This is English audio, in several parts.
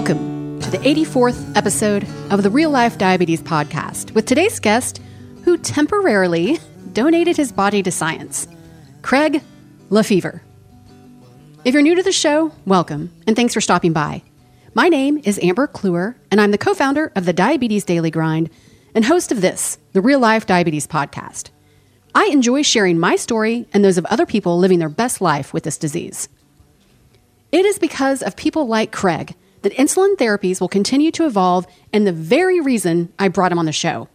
Welcome to the 84th episode of the Real Life Diabetes Podcast with today's guest who temporarily donated his body to science, Craig Lefevre. If you're new to the show, welcome and thanks for stopping by. My name is Amber Clour, and I'm the co founder of the Diabetes Daily Grind and host of this, the Real Life Diabetes Podcast. I enjoy sharing my story and those of other people living their best life with this disease. It is because of people like Craig that insulin therapies will continue to evolve, and the very reason I brought him on the show.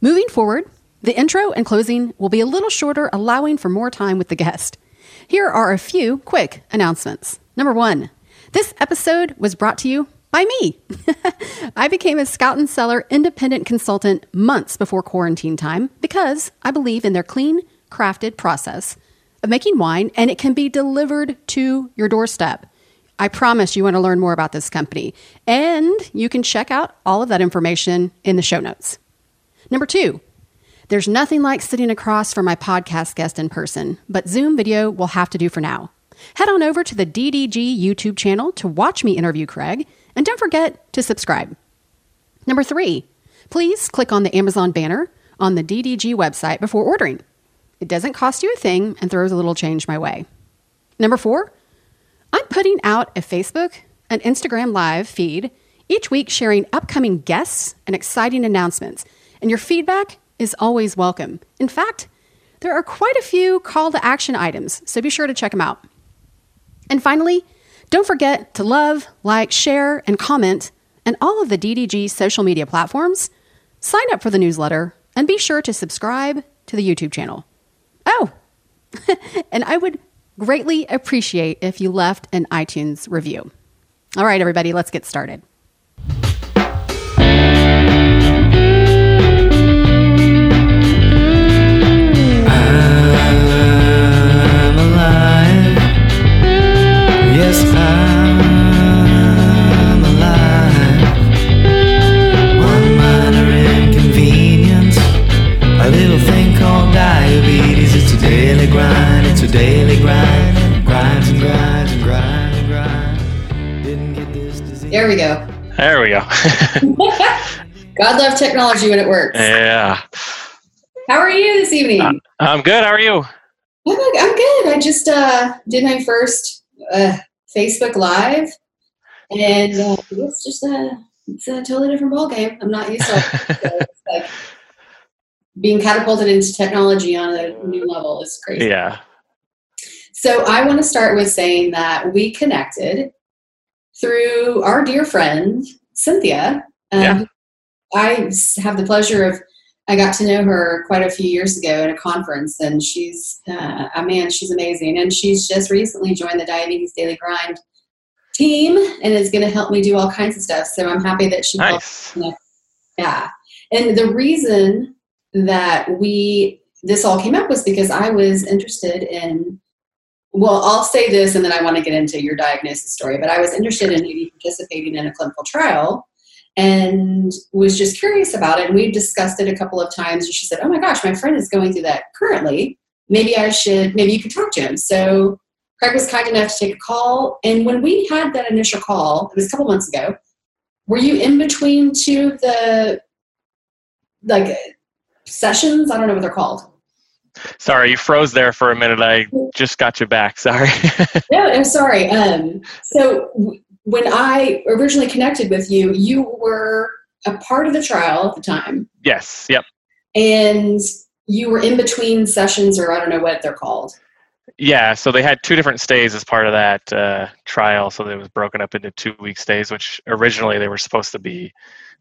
Moving forward, the intro and closing will be a little shorter, allowing for more time with the guest. Here are a few quick announcements. Number one, this episode was brought to you by me. I became a Scout and Cellar independent consultant months before quarantine time because I believe in their clean, crafted process of making wine and it can be delivered to your doorstep. I promise you want to learn more about this company, and you can check out all of that information in the show notes. Number two, there's nothing like sitting across from my podcast guest in person, but Zoom video will have to do for now. Head on over to the DDG YouTube channel to watch me interview Craig, and don't forget to subscribe. Number three, please click on the Amazon banner on the DDG website before ordering. It doesn't cost you a thing and throws a little change my way. Number four, I'm putting out a Facebook and Instagram live feed each week sharing upcoming guests and exciting announcements, and your feedback is always welcome. In fact, there are quite a few call to action items, so be sure to check them out. And finally, don't forget to love, like, share, and comment on all of the DDG social media platforms. Sign up for the newsletter and be sure to subscribe to the YouTube channel. Oh, and I would greatly appreciate if you left an iTunes review. All right, everybody, let's get started. I'm alive. Yes, I'm There we go. There we go. God love technology when it works. yeah. How are you this evening? Uh, I'm good. How are you? I'm, I'm good. I just uh, did my first uh, Facebook Live, and uh, it's just a it's a totally different ballgame. I'm not used to it. So like being catapulted into technology on a new level is crazy. Yeah. So I want to start with saying that we connected through our dear friend Cynthia. Um, Yeah. I have the pleasure of I got to know her quite a few years ago at a conference, and she's uh, a man. She's amazing, and she's just recently joined the Diabetes Daily Grind team, and is going to help me do all kinds of stuff. So I'm happy that she helped Nice. yeah. And the reason that we this all came up was because I was interested in well, I'll say this and then I want to get into your diagnosis story, but I was interested in maybe participating in a clinical trial and was just curious about it. And we discussed it a couple of times. And she said, Oh my gosh, my friend is going through that currently. Maybe I should, maybe you could talk to him. So Craig was kind enough to take a call. And when we had that initial call, it was a couple months ago, were you in between two of the like sessions? I don't know what they're called. Sorry, you froze there for a minute. I just got you back. Sorry. No, I'm sorry. Um, so w- when I originally connected with you, you were a part of the trial at the time, yes. Yep. and you were in between sessions, or I don't know what they're called. Yeah. So they had two different stays as part of that uh, trial. So it was broken up into two week stays, which originally they were supposed to be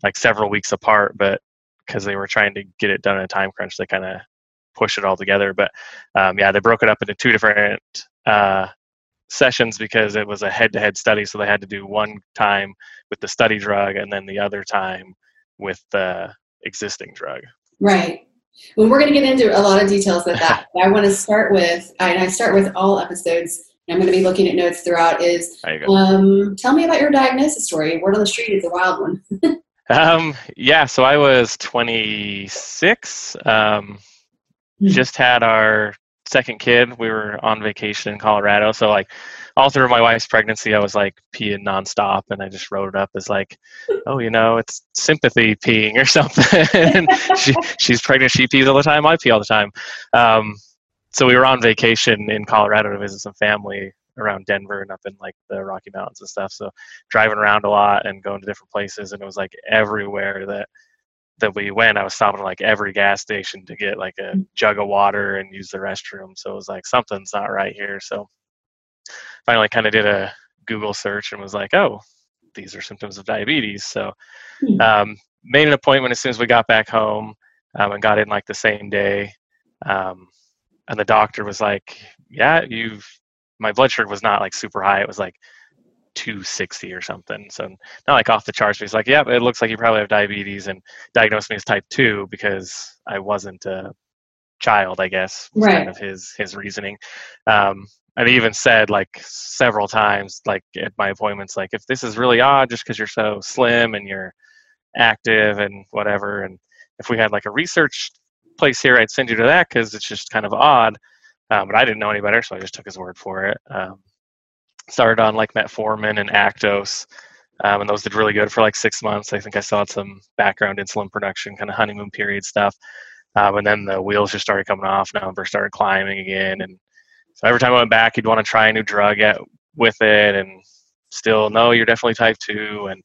like several weeks apart, but because they were trying to get it done in a time crunch, they kind of pushed it all together. But um, yeah, they broke it up into two different uh, sessions because it was a head-to-head study. So they had to do one time with the study drug and then the other time with the existing drug. Right. Well, we're going to get into a lot of details with that. But I want to start with, and I start with all episodes. I'm going to be looking at notes throughout. Is There you go. um, tell me about your diagnosis story. Word on the street is a wild one. Um, yeah, so I was 26. Um. Just had our second kid, we were on vacation in Colorado. So like all through my wife's pregnancy, I was like peeing nonstop, and I just wrote it up as like, oh, you know, it's sympathy peeing or something. she, she's pregnant, she pees all the time, I pee all the time. Um, so we were on vacation in Colorado to visit some family around Denver and up in like the Rocky Mountains and stuff. So driving around a lot and going to different places, and it was like everywhere that that we went, I was stopping like every gas station to get like a mm. jug of water and use the restroom. So it was like something's not right here. So finally, kind of did a Google search and was like, oh, these are symptoms of diabetes. So hmm. um, made an appointment as soon as we got back home um, and got in like the same day. Um, and the doctor was like, yeah, you've my blood sugar was not like super high. It was like 260 or something. So not like off the charts. But he's like, yeah, it looks like you probably have diabetes and diagnosed me as type two because I wasn't a child, I guess, was right. kind of his, his reasoning. Um, and he even said like several times, like at my appointments, like if this is really odd just because you're so slim and you're active and whatever. And if we had like a research place here, I'd send you to that because it's just kind of odd. Um, but I didn't know any better, so I just took his word for it. Um, started on like metformin and Actos, um, and those did really good for like six months. I think I saw some background insulin production, kind of honeymoon period stuff. Um, and then the wheels just started coming off. Number started climbing again, and so every time I went back, you'd want to try a new drug at, with it, and still, no, you're definitely type two. And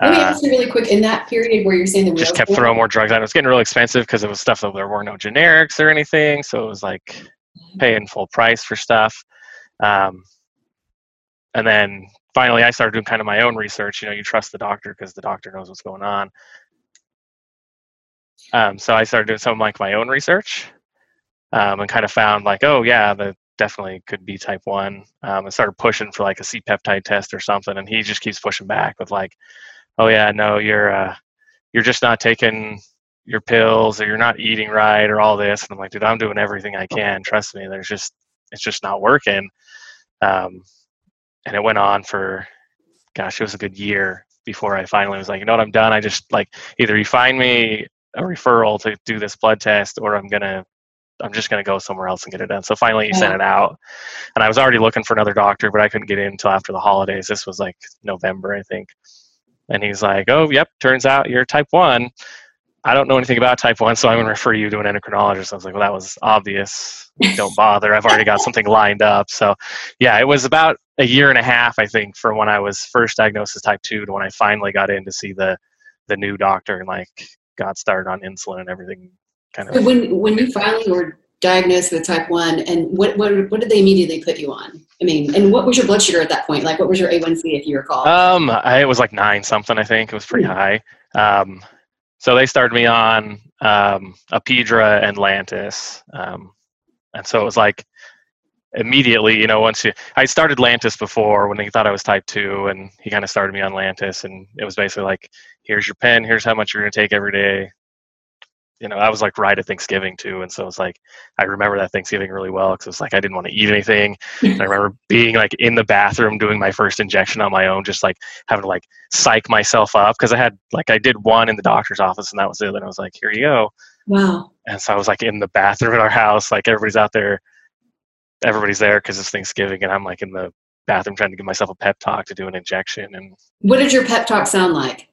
let me ask you really quick. In that period where you're saying the just kept throwing more drugs out, it was getting really expensive because it was stuff that there were no generics or anything. So it was like paying full price for stuff. Um, and then finally, I started doing kind of my own research. You know, you trust the doctor because the doctor knows what's going on. Um, so I started doing some like my own research, um, and kind of found like, oh yeah, that definitely could be type one. Um, and started pushing for like a C peptide test or something, and he just keeps pushing back with like, oh yeah, no, you're uh, you're just not taking your pills or you're not eating right or all this and i'm like dude i'm doing everything i can trust me there's just it's just not working um, and it went on for gosh it was a good year before i finally was like you know what? I'm done. I just like either you find me a referral to do this blood test or i'm gonna i'm just gonna go somewhere else and get it done. So finally he yeah. sent it out. And i was already looking for another doctor but i couldn't get in until after the holidays. This was like november i think. And he's like oh yep. Turns out you're type 1 I don't know anything about type 1, so I'm going to refer you to an endocrinologist. I was like, well, that was obvious. Don't bother. I've already got something lined up. So, yeah, it was about a year and a half, I think, from when I was first diagnosed as type 2 to when I finally got in to see the, the new doctor and, like, got started on insulin and everything. Kind of. When, when you finally were diagnosed with type 1, and what, what, what did they immediately put you on? I mean, and what was your blood sugar at that point? Like, what was your A1C, if you recall? Um, I, it was like nine something, I think. It was pretty hmm. high. Um, so they started me on um, Apidra and Lantus, um, and so it was like immediately, you know, once you I started Lantus before when he thought I was type two, and he kind of started me on Lantus, and it was basically like, here's your pen, here's how much you're going to take every day, you know, I was like right at Thanksgiving too, and so it's like I remember that Thanksgiving really well because it's like I didn't want to eat anything. I remember being like in the bathroom doing my first injection on my own, just like having to like psych myself up because I had like I did one in the doctor's office and that was it. And I was like, here you go. Wow. And so I was like in the bathroom in our house, like everybody's out there, everybody's there because it's Thanksgiving, and I'm like in the bathroom trying to give myself a pep talk to do an injection. And what did your pep talk sound like?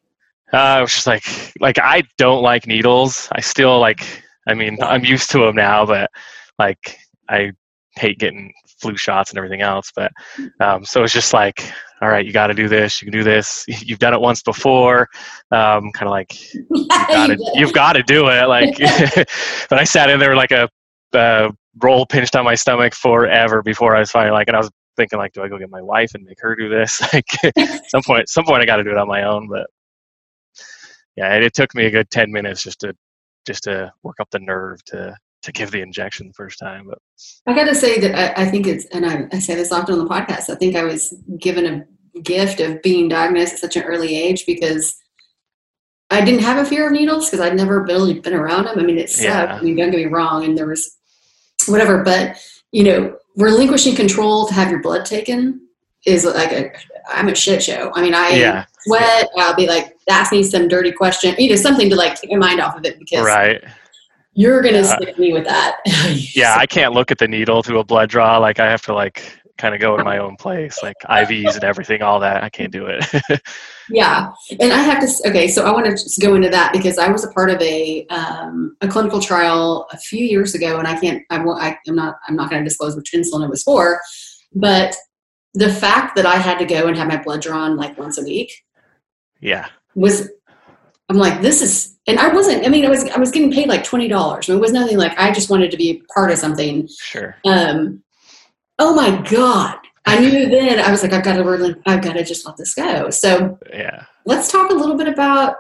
Uh, I was just like, like I don't like needles. I still like. I mean, I'm used to them now, but like I hate getting flu shots and everything else. But um, so it's just like, all right, you got to do this. You can do this. You've done it once before. Um, kind of like you've got to you've got to do it. Like, but I sat in there like a uh, roll pinched on my stomach forever before I was finally like, and I was thinking like, do I go get my wife and make her do this? Like, some point, some point, I got to do it on my own. But yeah, it, it took me a good ten minutes just to just to work up the nerve to to give the injection the first time. But I got to say that I, I think it's, and I, I, say this often on the podcast. I think I was given a gift of being diagnosed at such an early age because I didn't have a fear of needles because I'd never really been around them. I mean, it sucked. Yeah. I mean, don't get me wrong, and there was whatever, but you know, relinquishing control to have your blood taken is like a I'm a shit show. I mean, I yeah. sweat. I'll be like, ask me some dirty question, you know, something to like take my mind off of it because right. You're gonna Yeah. stick me with that. Yeah, I can't look at the needle through a blood draw. Like I have to like kind of go in my own place, like IVs and everything, all that. I can't do it. Yeah, and I have to. Okay, so I want to just go into that because I was a part of a um, a clinical trial a few years ago, and I can't. I won't. I, I'm not. I'm not going to disclose which insulin it was for, but the fact that I had to go and have my blood drawn like once a week yeah. Was. I'm like, this is, and I wasn't. I mean, I was. I was getting paid like twenty dollars. It was nothing like I just wanted to be part of something. Sure. Um, oh my god! I knew then. I was like, I've got to really. I've got to just let this go. So Yeah. let's talk a little bit about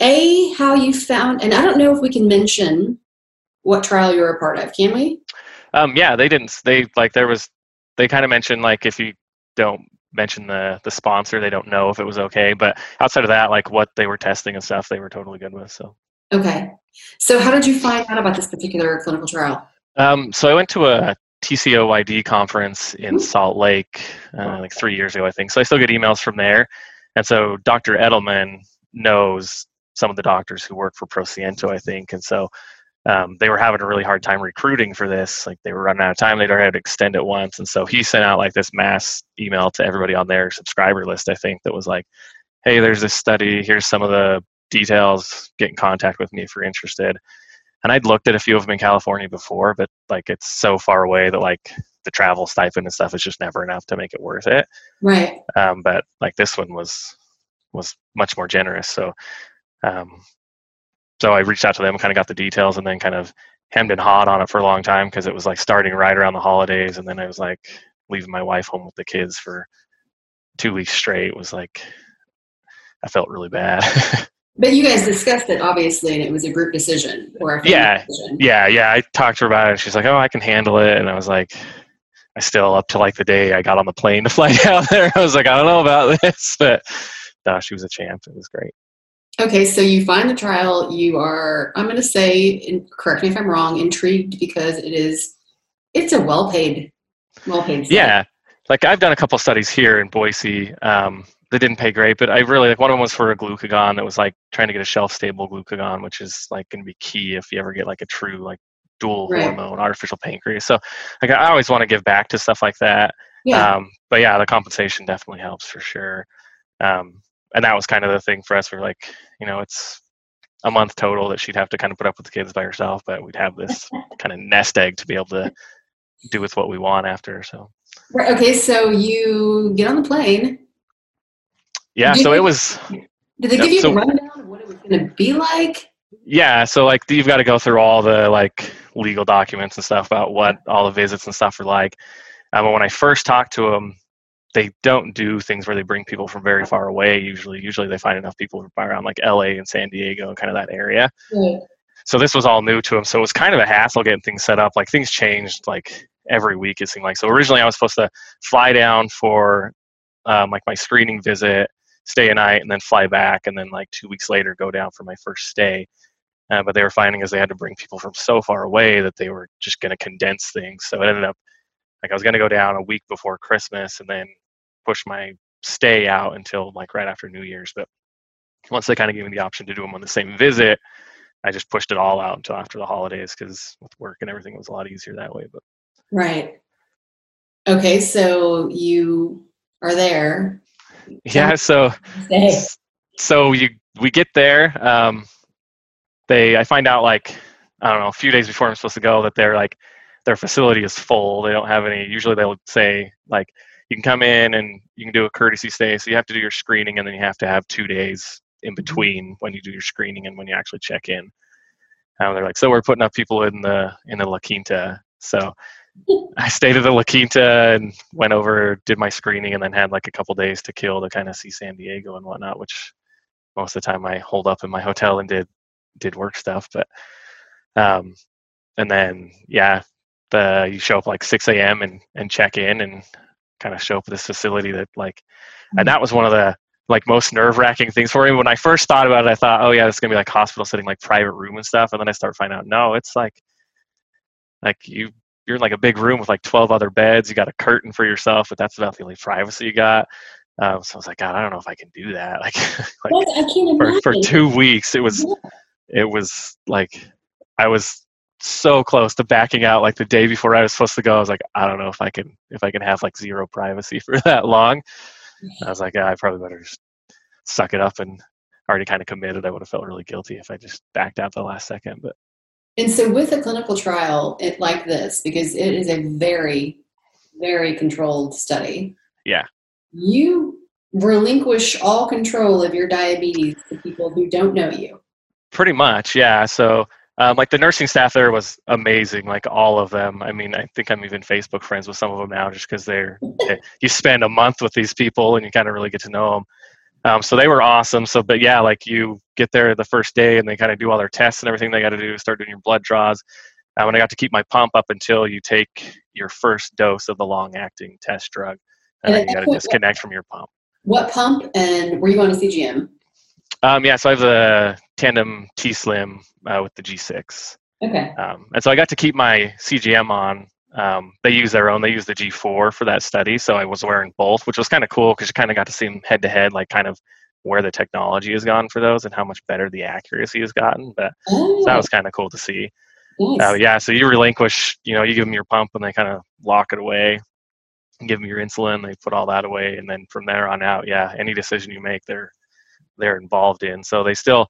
a how you found and i don't know if we can mention what trial you're a part of can we Um, yeah, they didn't. They like there was. They kind of mentioned like if you don't mention the the sponsor, they don't know if it was okay. But outside of that, like what they were testing and stuff, they were totally good with. So. okay so how did you find out about this particular clinical trial Um, so I went to a TCOYD conference in Ooh. Salt Lake uh, like three years ago, I think. So I still get emails from there. And so Dr. Edelman knows some of the doctors who work for ProSciento, I think. And so um, they were having a really hard time recruiting for this. Like they were running out of time. They'd already had to extend it once. And so he sent out like this mass email to everybody on their subscriber list, I think, that was like, hey, there's this study. Here's some of the details. Get in contact with me if you're interested and I'd looked at a few of them in California before, but like it's so far away that like the travel stipend and stuff is just never enough to make it worth it. right Um, but like this one was was much more generous. So um, so I reached out to them, kind of got the details, and then kind of hemmed and hawed on it for a long time because it was like starting right around the holidays, and then I was like leaving my wife home with the kids for two weeks straight was like I felt really bad. but you guys discussed it obviously and it was a group decision or a family Yeah. decision. yeah, yeah. I talked to her about it. And she's like, "Oh, I can handle it," and I was like, I still up to like the day I got on the plane to fly down there. I was like, I don't know about this, but no, she was a champ. It was great. Okay so you find the trial you are i'm going to say and correct me if i'm wrong intrigued because it is it's a well-paid well-paid study. Yeah, like I've done a couple studies here in Boise. Um, they didn't pay great, but I really like one of them was for a glucagon that was like trying to get a shelf-stable glucagon, which is like going to be key if you ever get like a true like dual Right. hormone artificial pancreas. So like I always want to give back to stuff like that. yeah Um, but yeah, the compensation definitely helps for sure. Um, and that was kind of the thing for us. We're like, you know, it's a month total that she'd have to kind of put up with the kids by herself, but we'd have this kind of nest egg to be able to do with what we want after. So Right, okay so you get on the plane yeah, Did so you- it was did they give you so- a rundown of what it was going to be like yeah. So like you've got to go through all the like legal documents and stuff about what all the visits and stuff are like. Um, when I first talked to them, they don't do things where they bring people from very far away. Usually, usually they find enough people from around like LA and San Diego and kind of that area. Right. so this was all new to him so it was kind of a hassle getting things set up like things changed like every week it seemed like so originally i was supposed to fly down for um, like my screening visit stay a night and then fly back and then like two weeks later go down for my first stay uh, but they were finding as they had to bring people from so far away that they were just going to condense things so it ended up like i was going to go down a week before christmas and then push my stay out until like right after new year's but once they kind of gave me the option to do them on the same visit I just pushed it all out until after the holidays because with work and everything it was a lot easier that way. But Right. Okay, so you are there. yeah, so so you we get there. Um, they I find out like I don't know a few days before I'm supposed to go that they're like their facility is full. They don't have any. Usually they'll say like you can come in and you can do a courtesy stay. So you have to do your screening and then you have to have two days in between when you do your screening and when you actually check in. Um, they're like, so we're putting up people in the in the La Quinta. So I stayed at the La Quinta and went over, did my screening, and then had like a couple days to kill to kind of see San Diego and whatnot. Which most of the time I holed up in my hotel and did did work stuff. But um, and then yeah, the you show up like 6 a.m. and and check in and kind of show up at this facility that like, and that was one of the like most nerve wracking things for me. When I first thought about it, I thought, oh yeah, it's gonna be like hospital setting, like private room and stuff. And then I start finding out, no, it's like, like you you're in like a big room with like 12 other beds. You got a curtain for yourself, but that's about the only privacy you got. Um, so I was like, God, I don't know if I can do that. Like, like for, for two weeks, it was Yeah. it was like I was so close to backing out like the day before I was supposed to go. I was like, I don't know if I can if I can have like zero privacy for that long. I was like, yeah, I probably better just suck it up and already kind of committed. I would have felt really guilty if I just backed out the last second. But and so with a clinical trial it, like this, because it is a very, very controlled study. Yeah. You relinquish all control of your diabetes to people who don't know you. Pretty much, yeah. So um, like the nursing staff there was amazing, like all of them. I mean, I think I'm even Facebook friends with some of them now, just because they're they, you spend a month with these people and you kind of really get to know them. Um, so they were awesome. So, but yeah, like you get there the first day and they kind of do all their tests and everything they got to do, start doing your blood draws. Um, and I got to keep my pump up until you take your first dose of the long-acting test drug, and, and then you got to disconnect from your pump. What pump and were you on a CGM? Um, yeah, so I have the Tandem T Slim uh, with the G6. Okay. Um, and so I got to keep my CGM on. Um, they use their own. They use the G4 for that study, so I was wearing both, which was kind of cool because you kind of got to see them head to head, like kind of where the technology has gone for those and how much better the accuracy has gotten. But oh. so that oh. was kind of cool to see. Nice. Uh, yeah, so you relinquish, you know, you give them your pump and they kind of lock it away, and give them your insulin, they put all that away, and then from there on out, yeah, any decision you make, they're they're involved in. So they still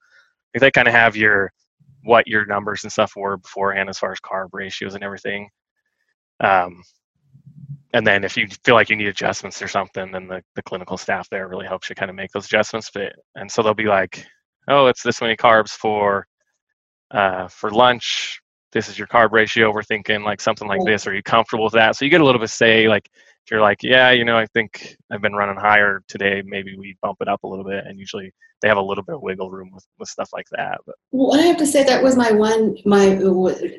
they kind of have your what your numbers and stuff were beforehand as far as carb ratios and everything. Um, and then if you feel like you need adjustments or something, then the, the clinical staff there really helps you kind of make those adjustments. But and so they'll be like, oh, it's this many carbs for uh, for lunch. This is your carb ratio. We're thinking like something like this. Are you comfortable with that? So you get a little bit of say like if you're like, yeah, you know, I think I've been running higher today, maybe we bump it up a little bit. And usually they have a little bit of wiggle room with, with stuff like that. But well, I have to say that was my one my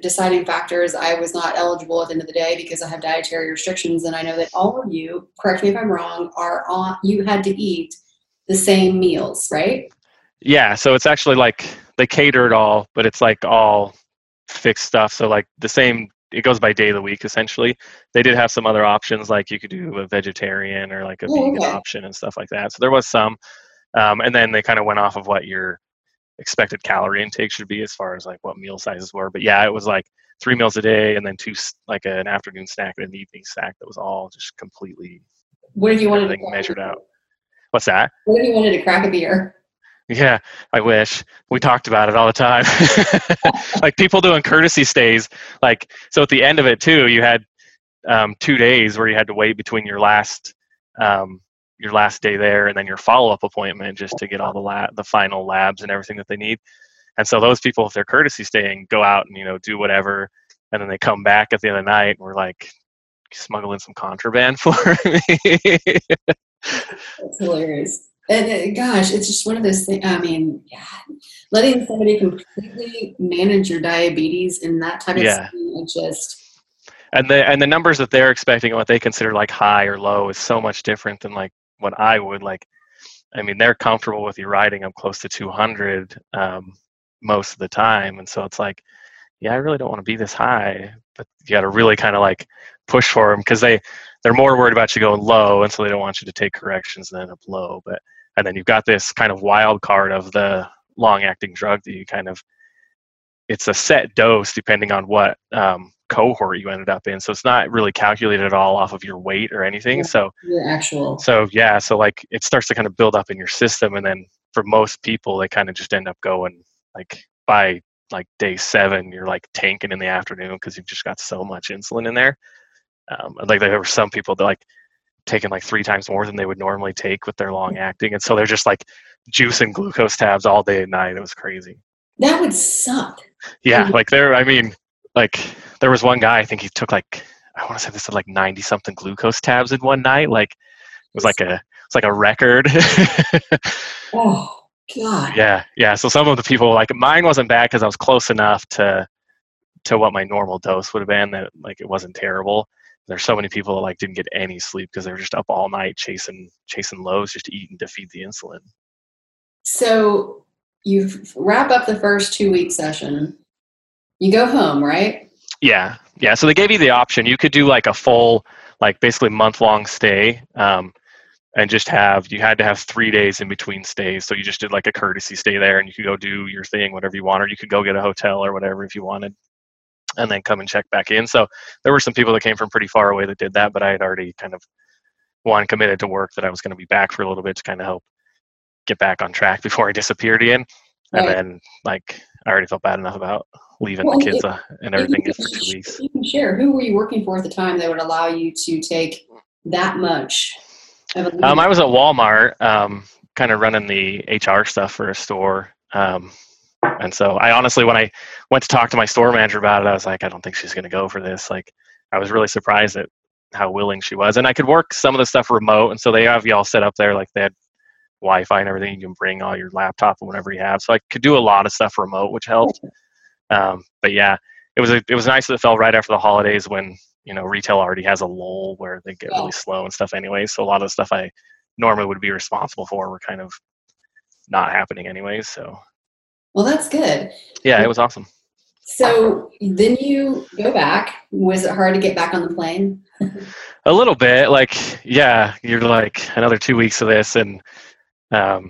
deciding factor is I was not eligible at the end of the day because I have dietary restrictions, and I know that all of you, correct me if I'm wrong, are on. You had to eat the same meals, right? Yeah. So it's actually like they cater it all, but it's like all fixed stuff. So like the same it goes by day of the week essentially. They did have some other options like you could do a vegetarian or like a oh, vegan okay. option and stuff like that. So there was some, um, and then they kind of went off of what your expected calorie intake should be as far as like what meal sizes were. But yeah, it was like three meals a day and then two like an afternoon snack and an evening snack that was all just completely. What if you wanted to measured out? What's that? What if you wanted to crack a beer? Yeah, I wish. We talked about it all the time. like people doing courtesy stays. Like so, at the end of it too, you had um, two days where you had to wait between your last um, your last day there and then your follow up appointment just to get all the lab, the final labs and everything that they need. And so those people, if they're courtesy staying, go out and you know do whatever, and then they come back at the end of the night and we're like smuggling some contraband for me. That's hilarious. And uh, gosh, it's just one of those things. I mean, yeah, letting somebody completely manage your diabetes in that type of yeah. thing, just and the and the numbers that they're expecting and what they consider like high or low is so much different than like what I would like. I mean, they're comfortable with you riding up close to 200 um, most of the time, and so it's like, yeah, I really don't want to be this high, but you got to really kind of like push for them because they they're more worried about you going low, and so they don't want you to take corrections and end up low. But and then you've got this kind of wild card of the long acting drug that you kind of it's a set dose depending on what um, cohort you ended up in. So it's not really calculated at all off of your weight or anything. Yeah, so your actual so yeah so like it starts to kind of build up in your system. And then for most people they kind of just end up going like by like day seven you're like tanking in the afternoon because you've just got so much insulin in there. Um, like there were some people that like taking like three times more than they would normally take with their long acting and so they're just like juice and glucose tabs all day and night. It was crazy. That would suck. Yeah like there i mean like there was one guy i think he took like i want to say this is like 90 something glucose tabs in one night like it was like a it's like a record. Oh god. Yeah yeah so some of the people like mine wasn't bad because i was close enough to to what my normal dose would have been that like it wasn't terrible there's so many people that like didn't get any sleep because they were just up all night chasing chasing lows just to eat and to feed the insulin. So you wrap up the first two week session. You go home, right? Yeah, yeah. So they gave you the option. You could do like a full, like basically month long stay. Um, and just have you had to have three days in between stays. So you just did like a courtesy stay there, and you could go do your thing, whatever you want, or you could go get a hotel or whatever if you wanted, and then come and check back in. So there were some people that came from pretty far away that did that, but I had already kind of one committed to work that I was going to be back for a little bit to kind of help get back on track before I disappeared again. And Right. then like I already felt bad enough about leaving Well, the kids it- uh, and everything for two weeks. You can share. Who were you working for at the time that would allow you to take that much of a? Um, I was at Walmart, um, kind of running the HR stuff for a store. Um, and so I honestly, when I went to talk to my store manager about it, I was like, I don't think she's going to go for this. Like, I was really surprised at how willing she was. And I could work some of the stuff remote. And so they have y'all set up there, like they had Wi-Fi and everything. You can bring all your laptop and whatever you have. So I could do a lot of stuff remote, which helped. Um, but yeah, it was a, it was nice that it fell right after the holidays when you know retail already has a lull where they get Yeah. really slow and stuff anyway. So a lot of the stuff I normally would be responsible for were kind of not happening anyways. So well, that's good. yeah, it was awesome. So then you go back. Was it hard to get back on the plane? A little bit, like yeah, you're like another two weeks of this, and um,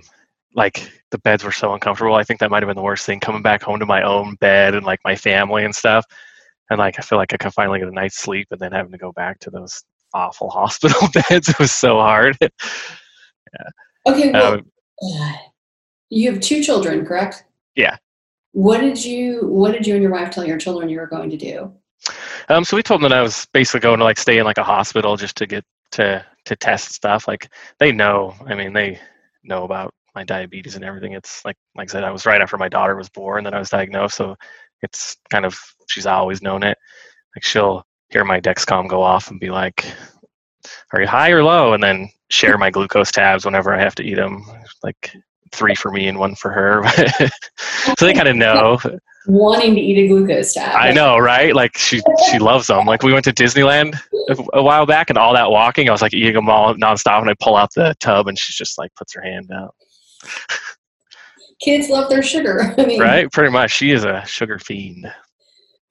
like the beds were so uncomfortable. I think that might have been the worst thing coming back home to my own bed and like my family and stuff. And like I feel like I could finally get a night's sleep, and then having to go back to those awful hospital beds was so hard. Okay, well, Um, you have two children, correct? Yeah. What did you What did you and your wife tell your children you were going to do? Um, so we told them that I was basically going to like stay in like a hospital just to get to to test stuff. Like they know. I mean, they know about my diabetes and everything. It's like like I said, I was right after my daughter was born that I was diagnosed. So it's kind of she's always known it. Like she'll hear my Dexcom go off and be like, "Are you high or low?" And then share my glucose tabs whenever I have to eat them. Like three for me and one for her. so they kind of know. Wanting to eat a glucose tab. I know, right? Like she she loves them. Like we went to Disneyland a, a while back, and all that walking, I was like eating them all nonstop, and I pull out the tub, and she's just like puts her hand out. Kids love their sugar. I mean, Right? Pretty much. She is a sugar fiend.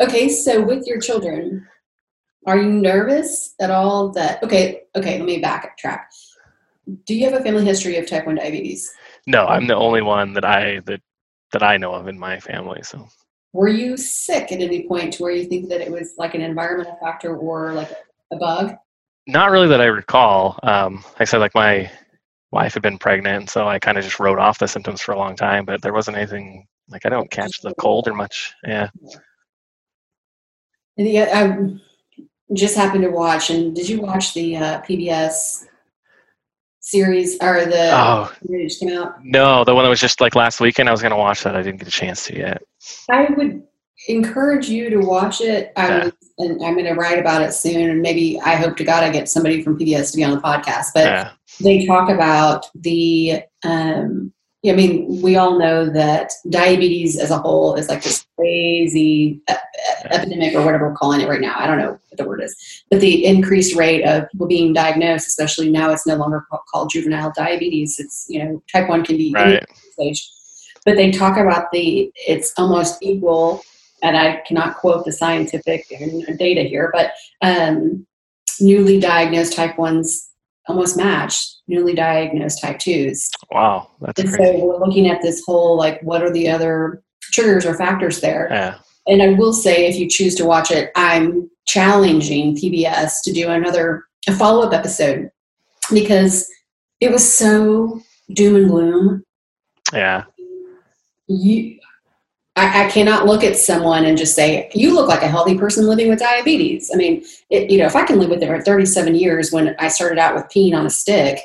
Okay, so with your children, are you nervous at all that okay, okay, let me backtrack. Do you have a family history of type 1 diabetes? No, I'm the only one that I that that I know of in my family. So Were you sick at any point to where you think that it was like an environmental factor or like a bug? not really that I recall. Um, like I said, like my wife had been pregnant, so I kind of just wrote off the symptoms for a long time. But there wasn't anything like I don't catch the cold or much. Yeah. And yeah, I just happened to watch. And did you watch the uh, PBS series or the Oh just came out? no, the one that was just like last weekend. I was gonna watch that. I didn't get a chance to yet. I would encourage you to watch it. I Yeah. and I'm going to write about it soon. And maybe I hope to God I get somebody from PBS to be on the podcast. But Yeah. they talk about the. Um, I mean, we all know that diabetes as a whole is like this crazy ep- epidemic or whatever we're calling it right now. I don't know what the word is, but the increased rate of people being diagnosed, especially now, it's no longer called juvenile diabetes. It's you know type one can be any Right. stage. But they talk about the it's almost equal, and I cannot quote the scientific data here, but um, newly diagnosed type ones almost match newly diagnosed type twos. Wow, that's And crazy. so we're looking at this whole like what are the other triggers or factors there? Yeah. And I will say, if you choose to watch it, I'm challenging PBS to do another a follow up episode because it was so doom and gloom Yeah. you I, I cannot look at someone and just say you look like a healthy person living with diabetes i mean it, you know if i can live with it for 37 years when i started out with peeing on a stick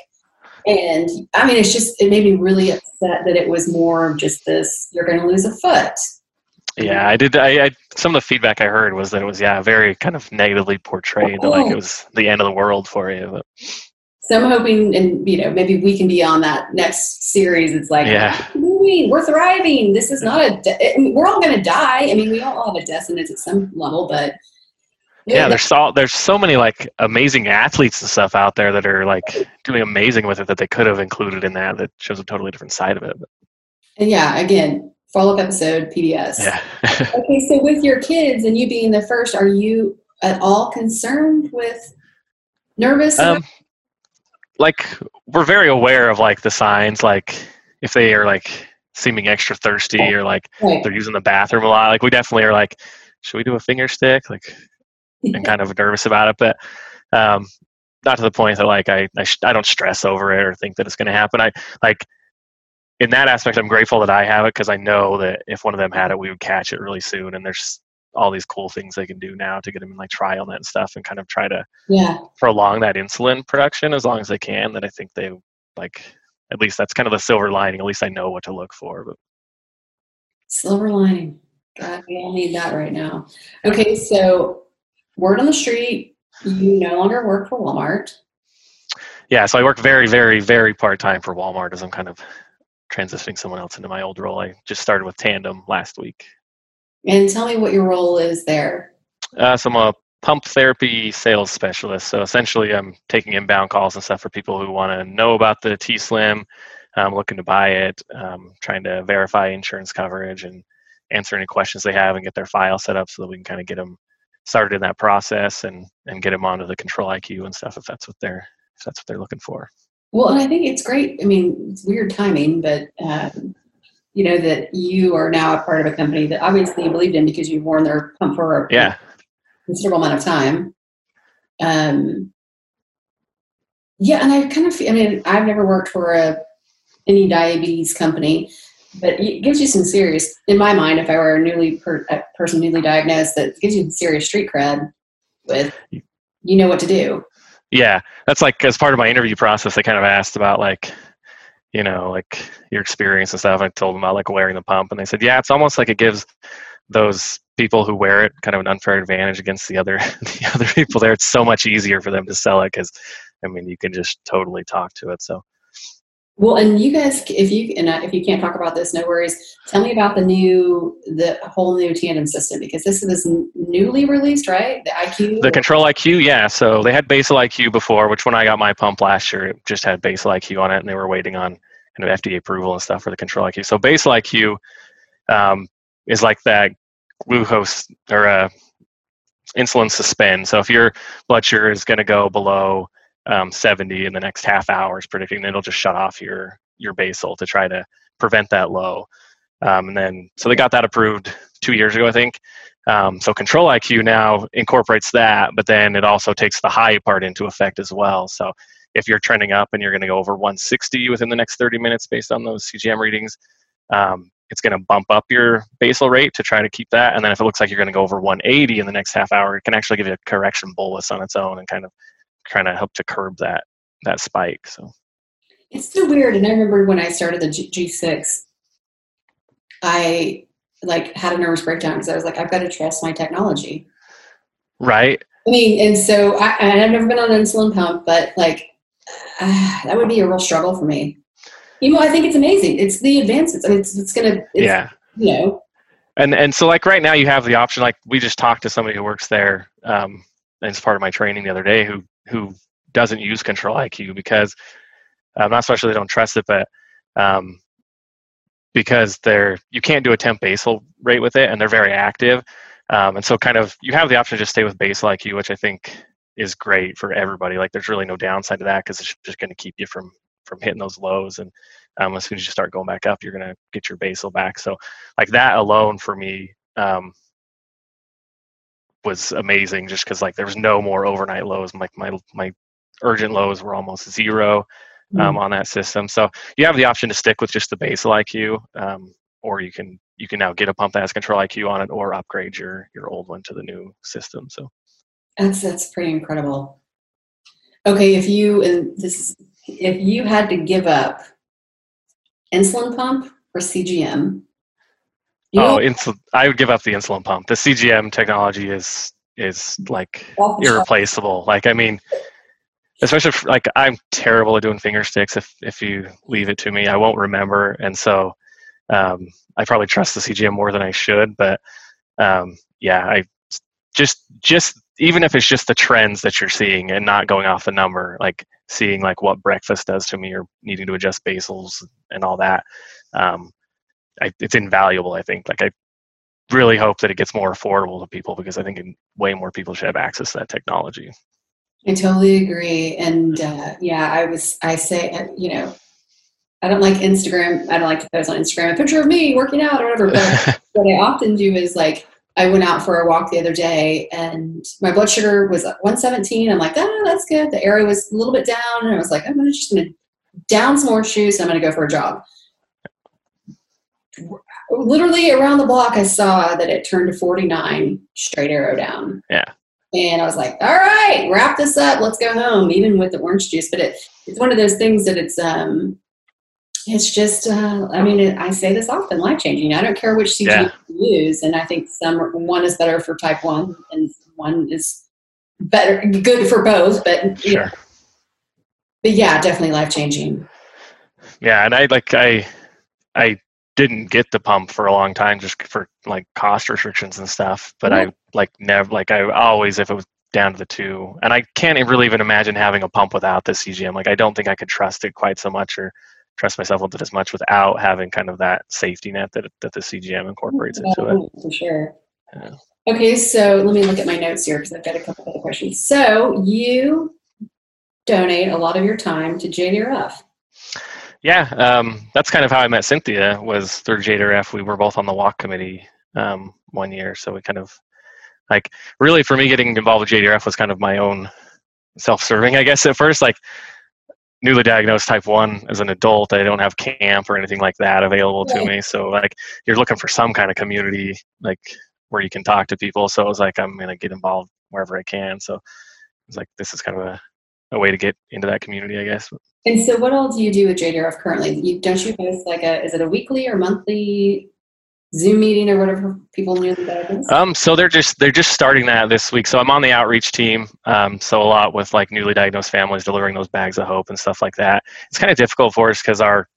and i mean it's just it made me really upset that it was more of just this you're going to lose a foot Yeah, I did. I, I some of the feedback I heard was that it was yeah very kind of negatively portrayed, that, like Oh. it was the end of the world for you. But so i'm hoping and you know maybe we can be on that next series it's like Yeah. "What do you mean? we're thriving this is not a de- I mean, we're all going to die i mean we all have a death sentence at some level but yeah, there's so there's so many like amazing athletes and stuff out there that are like doing amazing with it that they could have included in that. That shows a totally different side of it. And yeah, again, follow up episode PBS. yeah. Okay, so with your kids and you being the first, are you at all concerned with nervous? um, like we're very aware of like the signs, like if they are like seeming extra thirsty or like they're using the bathroom a lot. Like we definitely are like, should we do a finger stick? Like, and kind of nervous about it, but um, not to the point that like I I, sh- I don't stress over it or think that it's going to happen. I like in that aspect, I'm grateful that I have it because I know that if one of them had it, we would catch it really soon. And there's all these cool things they can do now to get them in like TrialNet and stuff, and kind of try to Yeah. prolong that insulin production as long as they can. That I think they like. At least that's kind of the silver lining. At least I know what to look for. But Silver lining. God, we all need that right now. Okay, so word on the street, you no longer work for Walmart. yeah, so I work very, very, very part time for Walmart as I'm kind of transitioning someone else into my old role. I just started with Tandem last week. And tell me what your role is there. Uh, so I'm a pump therapy sales specialist. So essentially, I'm taking inbound calls and stuff for people who want to know about the T Slim, um, looking to buy it, um, trying to verify insurance coverage, and answer any questions they have and get their file set up so that we can kind of get them started in that process and and get them onto the Control IQ and stuff if that's what they're if that's what they're looking for. Well, and I think it's great. I mean, it's weird timing, but um, you know that you are now a part of a company that obviously you believed in because you've worn their pump for a Yeah, considerable amount of time. Um, yeah, and I kind of, I mean, I've never worked for a any diabetes company, but it gives you some serious, in my mind, if I were a newly per, a person newly diagnosed, that gives you some serious street cred. With you know what to do. yeah that's like as part of my interview process they kind of asked about like you know like your experience and stuff i told them about like wearing the pump and they said yeah it's almost like it gives those people who wear it kind of an unfair advantage against the other the other people there. It's so much easier for them to sell it because i mean you can just totally talk to it. So Well, and you guys, if you and if you can't talk about this, no worries. Tell me about the new, the whole new tandem system because this is newly released, right? The IQ. the control iq yeah so they had basal iq before which when i got my pump last year it just had basal iq on it and they were waiting on kind of fda approval and stuff for the control iq so basal iq um, is like that glucose or uh, insulin suspend so if your blood sugar is going to go below um, 70 in the next half hour is predicting it'll just shut off your your basal to try to prevent that low um, and then so they got that approved two years ago i think um, so Control IQ now incorporates that, but then it also takes the high part into effect as well. So if you're trending up and you're going to go over 160 within the next 30 minutes based on those CGM readings, um, it's going to bump up your basal rate to try to keep that. And then if it looks like you're going to go over 180 in the next half hour, it can actually give you a correction bolus on its own and kind of kind of help to curb that that spike. So It's so weird. And I remember when I started the G- G6, I like had a nervous breakdown because I was like, I've got to trust my technology. right, I mean, and so I, and I've never been on an insulin pump, but like uh, that would be a real struggle for me. You know, I think it's amazing. It's the advances. I mean, it's, it's gonna, it's, yeah. you know, and and so like right now you have the option like we just talked to somebody who works there um as part of my training the other day who who doesn't use control iq because um, not especially they don't trust it but um because they're you can't do a temp basal rate with it and they're very active um, and so kind of you have the option to just stay with basal iq which i think is great for everybody like there's really no downside to that because it's just going to keep you from from hitting those lows and um, as soon as you start going back up you're going to get your basal back so like that alone for me um, was amazing just because like there was no more overnight lows like my my urgent lows were almost zero um, on that system. So you have the option to stick with just the basal iq um, or you can you can now get a pump that has control iq on it or upgrade your your old one to the new system so. That's that's pretty incredible. Okay, if you and this is if you had to give up insulin pump or CGM, you oh insul- i would give up the insulin pump the cgm technology is is like off the chart. irreplaceable. Like I mean, especially if, like I'm terrible at doing finger sticks. If if you leave it to me, I won't remember, and so um, I probably trust the CGM more than I should. But um, yeah, I just just even if it's just the trends that you're seeing and not going off the number, like seeing like what breakfast does to me or needing to adjust basals and all that, um, I, it's invaluable. I think like I really hope that it gets more affordable to people because I think way more people should have access to that technology. I totally agree. And uh, yeah, I was, I say, uh, you know, I don't like Instagram. I don't like to post on Instagram a picture of me working out or whatever. But what I often do is like, I went out for a walk the other day and my blood sugar was 117. I'm like, oh, that's good. The area was a little bit down. And I was like, I'm just going to down some more shoes. And I'm going to go for a jog. Literally around the block, I saw that it turned to 49 straight arrow down. Yeah. And I was like, all right, wrap this up. Let's go home, even with the orange juice. But it, it's one of those things that it's, um, it's just, uh, I mean, it, I say this often, life changing. I don't care which CG Yeah. you use, and I think some one is better for type one, and one is better, good for both. But you know, but yeah, definitely life changing. Yeah, and I like I I didn't get the pump for a long time just for like cost restrictions and stuff. But I mm-hmm. like never like I always if it was down to the two, and I can't really even imagine having a pump without the CGM. Like I don't think I could trust it quite so much or trust myself with it as much without having kind of that safety net that that the CGM incorporates into it. For sure. Yeah. Okay, so let me look at my notes here because I've got a couple other questions. So you donate a lot of your time to JDRF. Yeah, um, that's kind of how I met Cynthia was through JDRF. We were both on the walk committee um, one year, so we kind of like really for me getting involved with JDRF was kind of my own self-serving, I guess. At first, like newly diagnosed type one as an adult, I don't have camp or anything like that available to me. So like you're looking for some kind of community like where you can talk to people. So it was like I'm gonna get involved wherever I can. So it's like this is kind of a, a way to get into that community, I guess. And so, what all do you do with JDRF currently? You, don't you host like a is it a weekly or monthly Zoom meeting or whatever people newly diagnosed? Um, so they're just they're just starting that this week. So I'm on the outreach team. Um, so a lot with like newly diagnosed families delivering those bags of hope and stuff like that. It's kind of difficult for us because our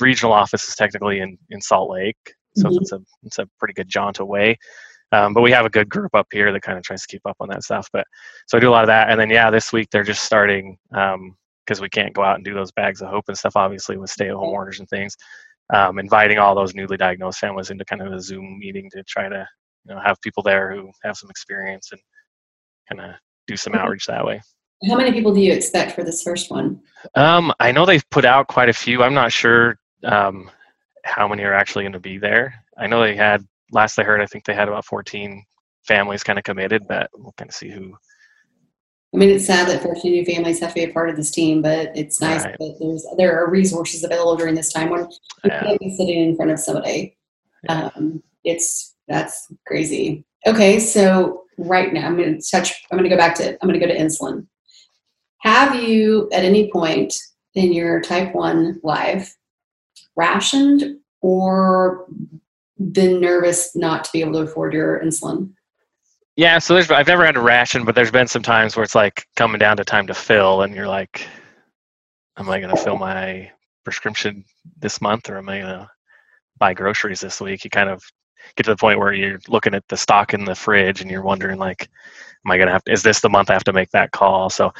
regional office is technically in in Salt Lake, so Mhm. it's a it's a pretty good jaunt away. Um, but we have a good group up here that kind of tries to keep up on that stuff. But so I do a lot of that, and then yeah, this week they're just starting because we can't go out and do those bags of hope and stuff, obviously with stay-at-home orders and things um, inviting all those newly diagnosed families into kind of a Zoom meeting to try to you know have people there who have some experience and kind of do some Okay. outreach that way. How many people do you expect for this first one? Um, I know they've put out quite a few. I'm not sure um, how many are actually going to be there. I know they had last I heard. I think they had about 14 families kind of committed, but we'll kind of see who. I mean, it's sad that 14 new families have to be a part of this team, but it's nice Right. that there's there are resources available during this time when you Yeah. can't be sitting in front of somebody. Yeah. Um, it's that's crazy. Okay, so right now I'm going to touch. I'm going to go back to. I'm going to go to insulin. Have you at any point in your type one life rationed or been nervous not to be able to afford your insulin? Yeah, so there's I've never had a ration, but there's been some times where it's like coming down to time to fill, and you're like, am I going to fill my prescription this month, or am I going to buy groceries this week? You kind of get to the point where you're looking at the stock in the fridge, and you're wondering like, am I going to have? Is this the month I have to make that call? So,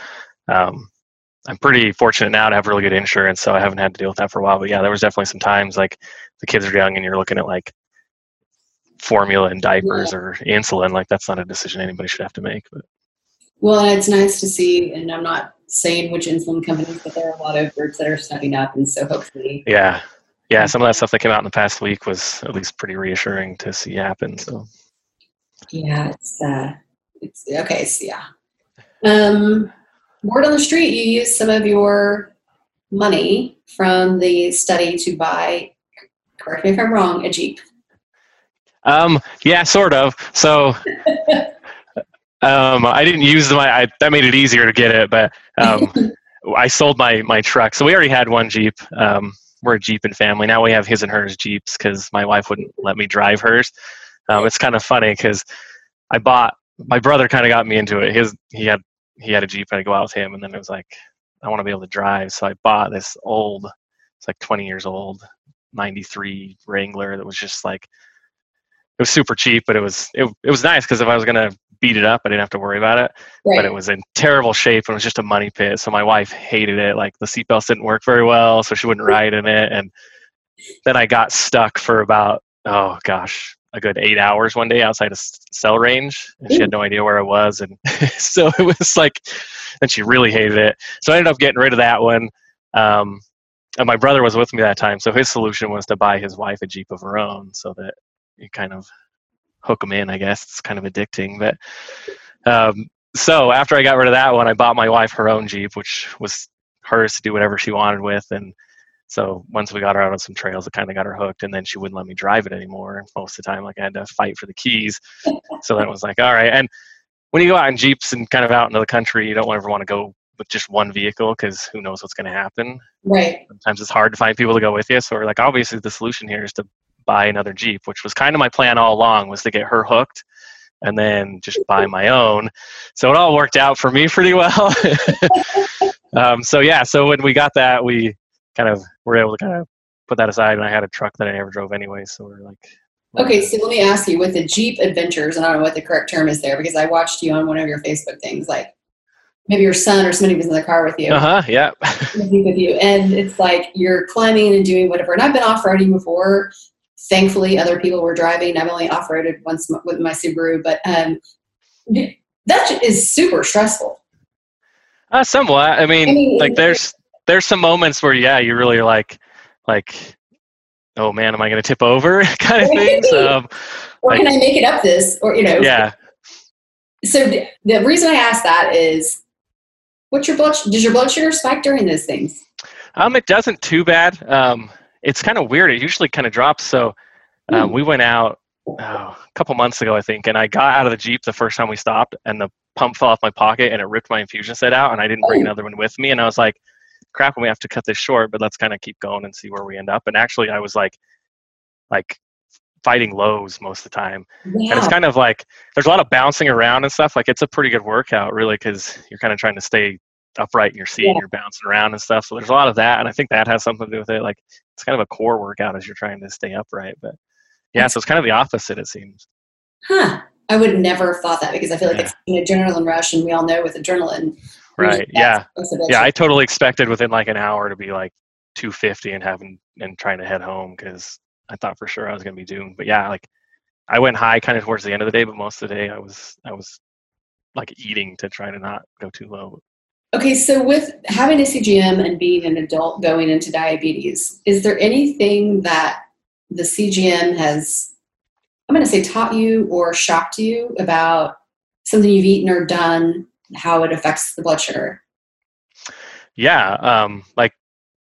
um, I'm pretty fortunate now to have really good insurance, so I haven't had to deal with that for a while. But yeah, there was definitely some times like the kids are young, and you're looking at like formula and diapers or insulin like that's not a decision anybody should have to make but Well, it's nice to see, and I'm not saying which insulin companies, but there are a lot of groups that are stepping up, and so hopefully, yeah yeah some of that stuff that came out in the past week was at least pretty reassuring to see happen so yeah, it's uh, it's okay. So yeah, um, word on the street, you used some of your money from the study to buy. Correct me if I'm wrong. A Jeep. Um yeah sort of. So um i didn't use my I, that made it easier to get it but um i sold my my truck. So we already had one jeep. Um we're a jeep and family. Now we have his and hers jeeps because my wife wouldn't let me drive hers. Um, it's kind of funny because i bought my brother kind of got me into it. His he had he had a jeep and i go out with him and then it was like i want to be able to drive. So i bought this old it's like 20 years old 93 wrangler that was just like it was super cheap but it was it, it was nice because if i was going to beat it up i didn't have to worry about it Right. but it was in terrible shape and it was just a money pit. So my wife hated it. Like the seatbelts didn't work very well, so she wouldn't ride in it. And then I got stuck for about oh gosh, a good eight hours one day outside of cell range, and she had no idea where I was, and so it was like, and she really hated it. So I ended up getting rid of that one. Um, and my brother was with me that time, so his solution was to buy his wife a Jeep of her own, so that you kind of hook them in. I guess it's kind of addicting, but um, so after I got rid of that one, I bought my wife her own Jeep, which was hers to do whatever she wanted with, and so once we got her out on some trails, it kind of got her hooked, and then she wouldn't let me drive it anymore. Most of the time, like I had to fight for the keys. so then it was like, all right. And when you go out in jeeps and kind of out into the country, you don't ever want to go with just one vehicle because who knows what's going to happen. Right. Sometimes it's hard to find people to go with you. So we're like, obviously, the solution here is to buy another jeep, which was kind of my plan all along, was to get her hooked and then just buy my own. So it all worked out for me pretty well. um, so yeah, so when we got that, we kind of were able to kind of put that aside, and I had a truck that I never drove anyway. So we're like, Okay, so let me ask you with the Jeep Adventures, and I don't know what the correct term is there because I watched you on one of your Facebook things, like maybe your son or somebody was in the car with you. uh huh, yeah, with you, and it's like you're climbing and doing whatever. And I've been off roading before. Thankfully, other people were driving. I've only off roaded once with my Subaru, but um, that is super stressful. uh, somewhat. I mean, I mean, like there's there's some moments where yeah, you really are like like. Oh man, am I going to tip over? kind of things. Um, Or like- can I make it up this? Or you know, yeah, So th- the reason I ask that is, what's your blood? Does your blood sugar spike during those things? Um, it doesn't too bad. Um, it's kind of weird. It usually kind of drops. So um, Hmm. we went out oh, a couple months ago, I think, and I got out of the Jeep the first time we stopped, and the pump fell off my pocket and it ripped my infusion set out, and I didn't bring Oh. another one with me. And I was like, crap, we have to cut this short, but let's kind of keep going and see where we end up. And actually, I was like, like fighting lows most of the time and it's kind of like there's a lot of bouncing around and stuff like it's a pretty good workout really because you're kind of trying to stay upright in your seat Yeah. you're bouncing around and stuff so there's a lot of that and i think that has something to do with it like it's kind of a core workout as you're trying to stay upright but yeah so it's kind of the opposite it seems Huh. I would never have thought that because I feel like Yeah. it's an adrenaline rush, and we all know with adrenaline. right yeah yeah i totally expected within like an hour to be like 250 and having and trying to head home because i thought for sure i was going to be doomed but yeah like i went high kind of towards the end of the day but most of the day i was i was like eating to try to not go too low Okay, so with having a CGM and being an adult going into diabetes, is there anything that the CGM has, I'm going to say, taught you or shocked you about something you've eaten or done, how it affects the blood sugar? Yeah, um, like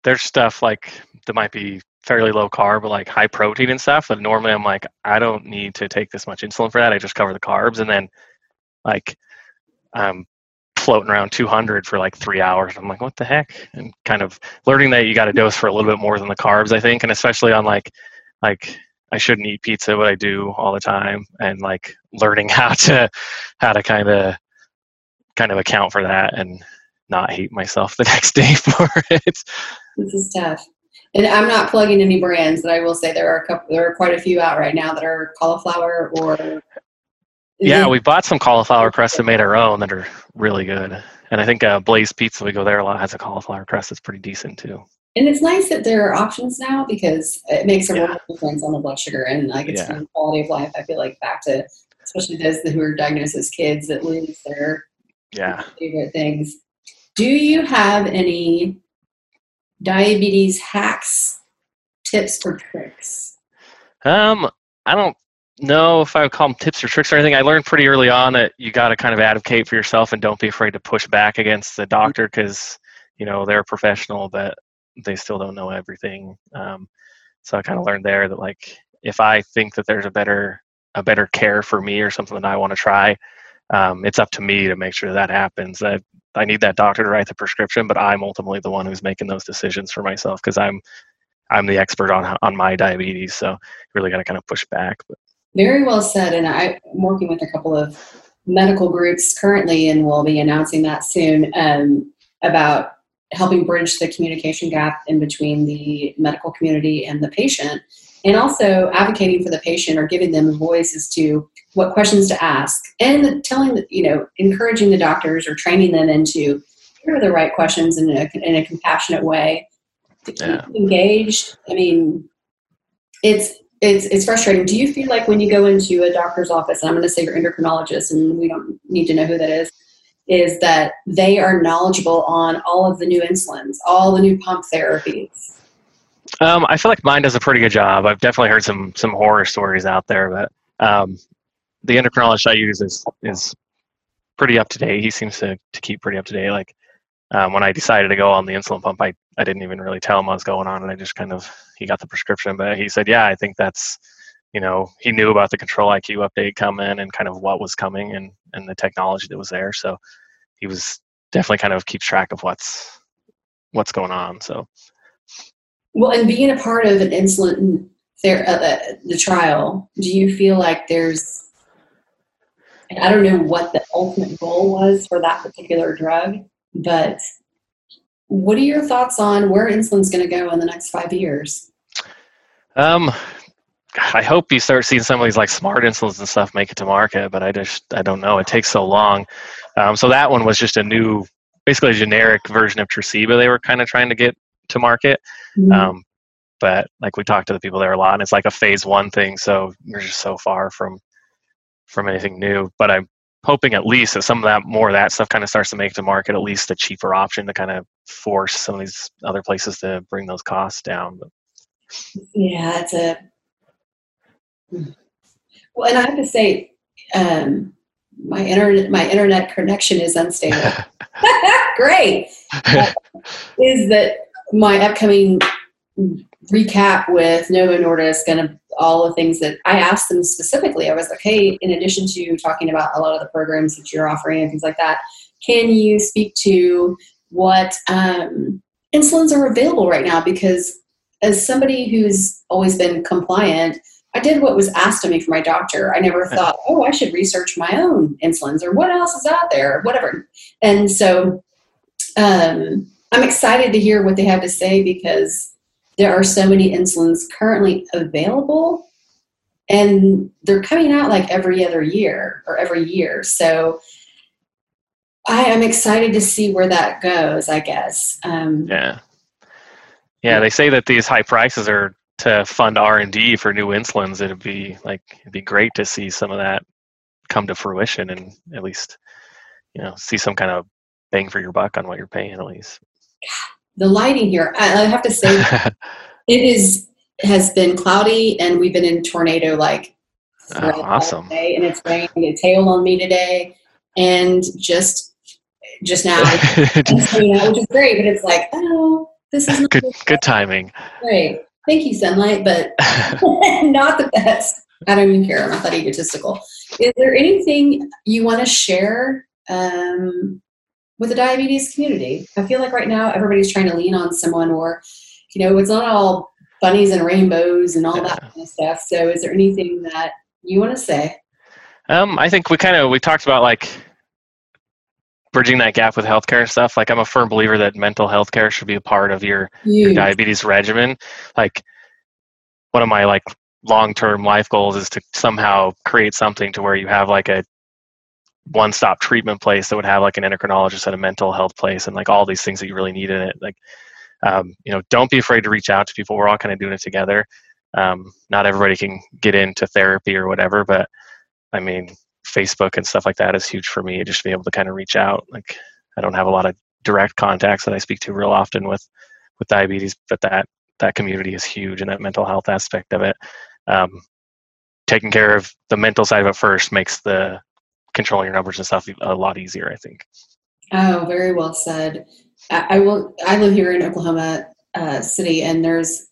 there's stuff like that might be fairly low carb, but like high protein and stuff. That normally I'm like, I don't need to take this much insulin for that. I just cover the carbs, and then like I'm floating around 200 for like three hours. I'm like, what the heck? And kind of learning that you got to dose for a little bit more than the carbs, I think, and especially on like like I shouldn't eat pizza, but I do all the time, and like learning how to how to kind of kind of account for that and not hate myself the next day for it. This is tough. And I'm not plugging any brands, but I will say there are a couple, there are quite a few out right now that are cauliflower or. Yeah, we bought some cauliflower crusts and made our own that are really good. And I think uh, Blaze Pizza, we go there a lot, has a cauliflower crust that's pretty decent too. And it's nice that there are options now because it makes a Yeah. difference on the blood sugar and like it's yeah. quality of life. I feel like back to especially those who are diagnosed as kids that lose their Yeah. favorite things. Do you have any diabetes hacks, tips, or tricks? Um, I don't know if I would call them tips or tricks or anything. I learned pretty early on that you got to kind of advocate for yourself and don't be afraid to push back against the doctor because you know they're a professional, but they still don't know everything. Um, so I kind of learned there that like if I think that there's a better a better care for me or something that I want to try, um, it's up to me to make sure that happens. I I need that doctor to write the prescription, but I'm ultimately the one who's making those decisions for myself because I'm I'm the expert on on my diabetes. So really got to kind of push back. But Very well said. And I'm working with a couple of medical groups currently, and we'll be announcing that soon um, about helping bridge the communication gap in between the medical community and the patient, and also advocating for the patient or giving them a voice as to what questions to ask, and telling the, you know encouraging the doctors or training them into here are the right questions in a, in a compassionate way to keep Yeah. engaged. I mean, it's it's it's frustrating. Do you feel like when you go into a doctor's office, and I'm going to say your endocrinologist, and we don't need to know who that is, is that they are knowledgeable on all of the new insulins, all the new pump therapies? Um, I feel like mine does a pretty good job. I've definitely heard some some horror stories out there, but um, the endocrinologist I use is is pretty up to date. He seems to, to keep pretty up to date. Like um, when I decided to go on the insulin pump, I, I didn't even really tell him what was going on, and I just kind of he got the prescription. But he said, yeah, I think that's you know he knew about the control IQ update coming and kind of what was coming and and the technology that was there. So he was definitely kind of keeps track of what's what's going on. So well, and being a part of an insulin ther- uh, the trial, do you feel like there's I don't know what the ultimate goal was for that particular drug, but what are your thoughts on where insulin's going to go in the next five years? Um, I hope you start seeing some of these like smart insulins and stuff make it to market, but I just I don't know. It takes so long. Um, so that one was just a new, basically a generic version of Tresiba. They were kind of trying to get to market. Mm-hmm. Um, but like we talked to the people there a lot, and it's like a phase one thing. So you're just so far from from anything new. But I'm hoping at least that some of that more of that stuff kind of starts to make the market at least a cheaper option to kind of force some of these other places to bring those costs down. But. Yeah, it's a well, and I have to say, um, my internet my internet connection is unstable. Great. Uh, is that my upcoming recap with Novo Nordisk and all the things that I asked them specifically. I was like, hey, in addition to talking about a lot of the programs that you're offering and things like that, can you speak to what um, insulins are available right now? Because as somebody who's always been compliant, I did what was asked of me from my doctor. I never thought, oh, I should research my own insulins or what else is out there, whatever. And so um, I'm excited to hear what they have to say because there are so many insulins currently available and they're coming out like every other year or every year. So I am excited to see where that goes, I guess. Um, yeah. Yeah, they say that these high prices are to fund R&D for new insulins. It'd be like it'd be great to see some of that come to fruition and at least you know see some kind of bang for your buck on what you're paying at least the lighting here, I, have to say, it is has been cloudy and we've been in tornado like oh, awesome day, and it's raining. It's hail on me today, and just just now, you know, which is great. But it's like, oh, this is good. Good timing. Great. Thank you, sunlight, but not the best. I don't even care. I'm not that egotistical. Is there anything you want to share um, with the diabetes community. I feel like right now everybody's trying to lean on someone, or you know, it's not all bunnies and rainbows and all yeah. that kind of stuff. So, is there anything that you want to say? Um, I think we kind of we talked about like bridging that gap with healthcare stuff. Like, I'm a firm believer that mental health care should be a part of your, your diabetes regimen. Like, one of my like long-term life goals is to somehow create something to where you have like a one stop treatment place that would have like an endocrinologist and a mental health place and like all these things that you really need in it. Like, um, you know, don't be afraid to reach out to people. We're all kind of doing it together. Um, not everybody can get into therapy or whatever, but I mean, Facebook and stuff like that is huge for me just to be able to kind of reach out. Like, I don't have a lot of direct contacts that I speak to real often with with diabetes, but that that community is huge and that mental health aspect of it. Um, taking care of the mental side of it first makes the controlling your numbers and stuff a lot easier, I think. Oh, very well said. I, I will. I live here in Oklahoma uh, City, and there's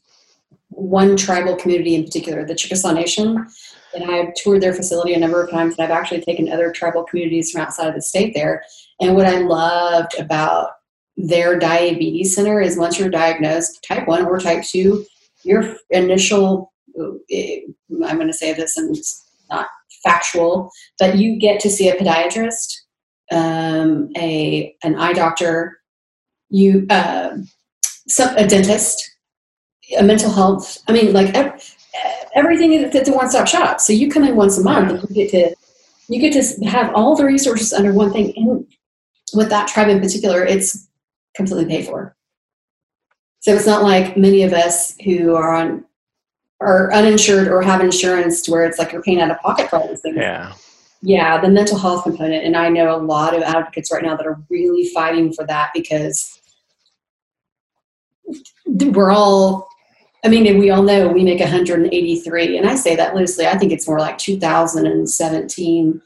one tribal community in particular, the Chickasaw Nation, and I've toured their facility a number of times, and I've actually taken other tribal communities from outside of the state there. And what I loved about their diabetes center is once you're diagnosed type 1 or type 2 your initial i'm going to say this and it's not factual, but you get to see a podiatrist, um, a an eye doctor, you uh, some, a dentist, a mental health. I mean, like everything that's a one stop shop. So you come in once a month and you get to you get to have all the resources under one thing. And with that tribe in particular, it's completely paid for. So it's not like many of us who are on are uninsured or have insurance to where it's like you're paying out of pocket for all these things. Yeah. Yeah, the mental health component. And I know a lot of advocates right now that are really fighting for that because we're all, I mean, we all know we make 183. And I say that loosely. I think it's more like 2017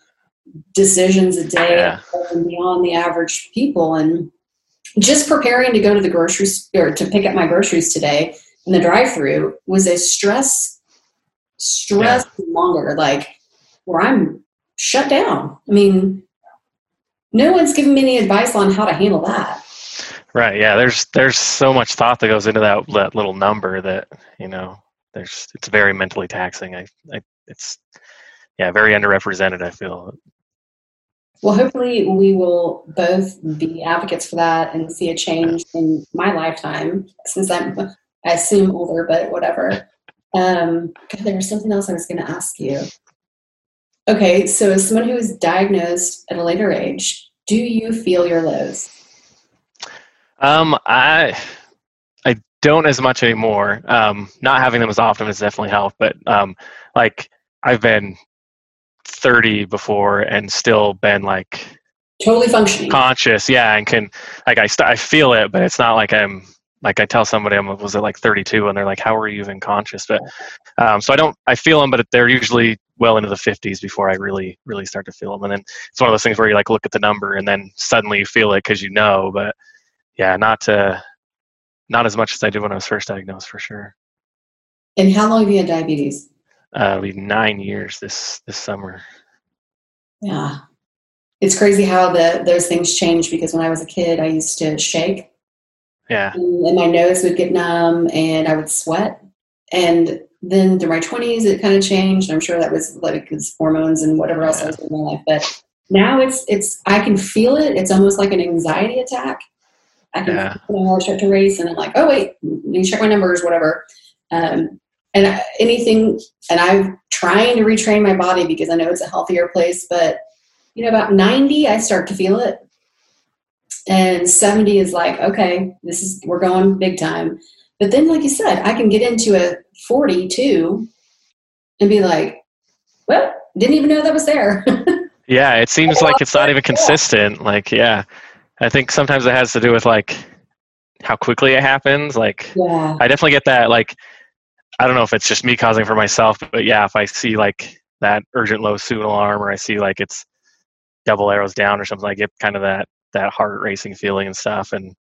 decisions a day Yeah. and beyond the average people. And just preparing to go to the grocery store to pick up my groceries today in the drive through was a stress, stress longer, like where I'm shut down. I mean, no one's giving me any advice on how to handle that. Right. Yeah. There's there's so much thought that goes into that that little number that you know there's it's very mentally taxing. I, I it's yeah very underrepresented. I feel. Well, hopefully, we will both be advocates for that and see a change in my lifetime since I'm, I assume, older, but whatever. Um, God, there was something else I was going to ask you. Okay, so as someone who was diagnosed at a later age, do you feel your lows? Um, I I don't as much anymore. Um, not having them as often has definitely helped. But um, like I've been 30 before and still been like Totally functioning. conscious yeah and can like i st- i feel it but it's not like i'm like i tell somebody I'm was it like 32 and they're like how are you even conscious? But um, so i don't i feel them but they're usually well into the 50s before i really really start to feel them and then it's one of those things where you like look at the number and then suddenly you feel it because you know. But yeah not to not as much as i did when i was first diagnosed for sure. And how long have you had diabetes? uh, it'll be nine years this this summer. Yeah. It's crazy how the those things change because when I was a kid, I used to shake yeah and my nose would get numb and I would sweat. And then through my 20s, it kind of changed. I'm sure that was like because hormones and whatever else I was doing in my life. But now it's it's I can feel it. It's almost like an anxiety attack. I can Yeah. feel heart start to race, and I'm like, oh wait, let me check my numbers, whatever. Um, and I- anything, and I'm trying to retrain my body because I know it's a healthier place. But you know, about 90, I start to feel it, and 70 is like, okay, this is we're going big time. But then, like you said, I can get into a 42 and be like, well, didn't even know that was there. Yeah, it seems like it's not even consistent. Like, yeah, I think sometimes it has to do with like how quickly it happens. Like, yeah. I definitely get that. Like, I don't know if it's just me causing for myself, but yeah, if I see like that urgent low soon alarm, or I see like it's double arrows down or something, I get kind of that that heart racing feeling and stuff. And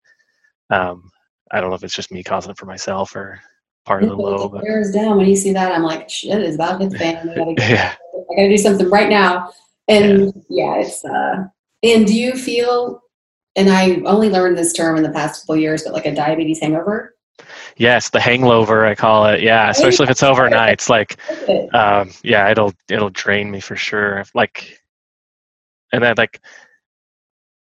um, I don't know if it's just me causing it for myself or part of the low. But Bears down. When you see that, I'm like, shit, it's about to hit the fan. I gotta, yeah, I gotta do something right now. And yeah, it's uh and do you feel and I only learned this term in the past couple years, but like a diabetes hangover? yes, the hangover I call it. Yeah, especially if it's overnight. It's like um, yeah, it'll it'll drain me for sure. Like, and then like,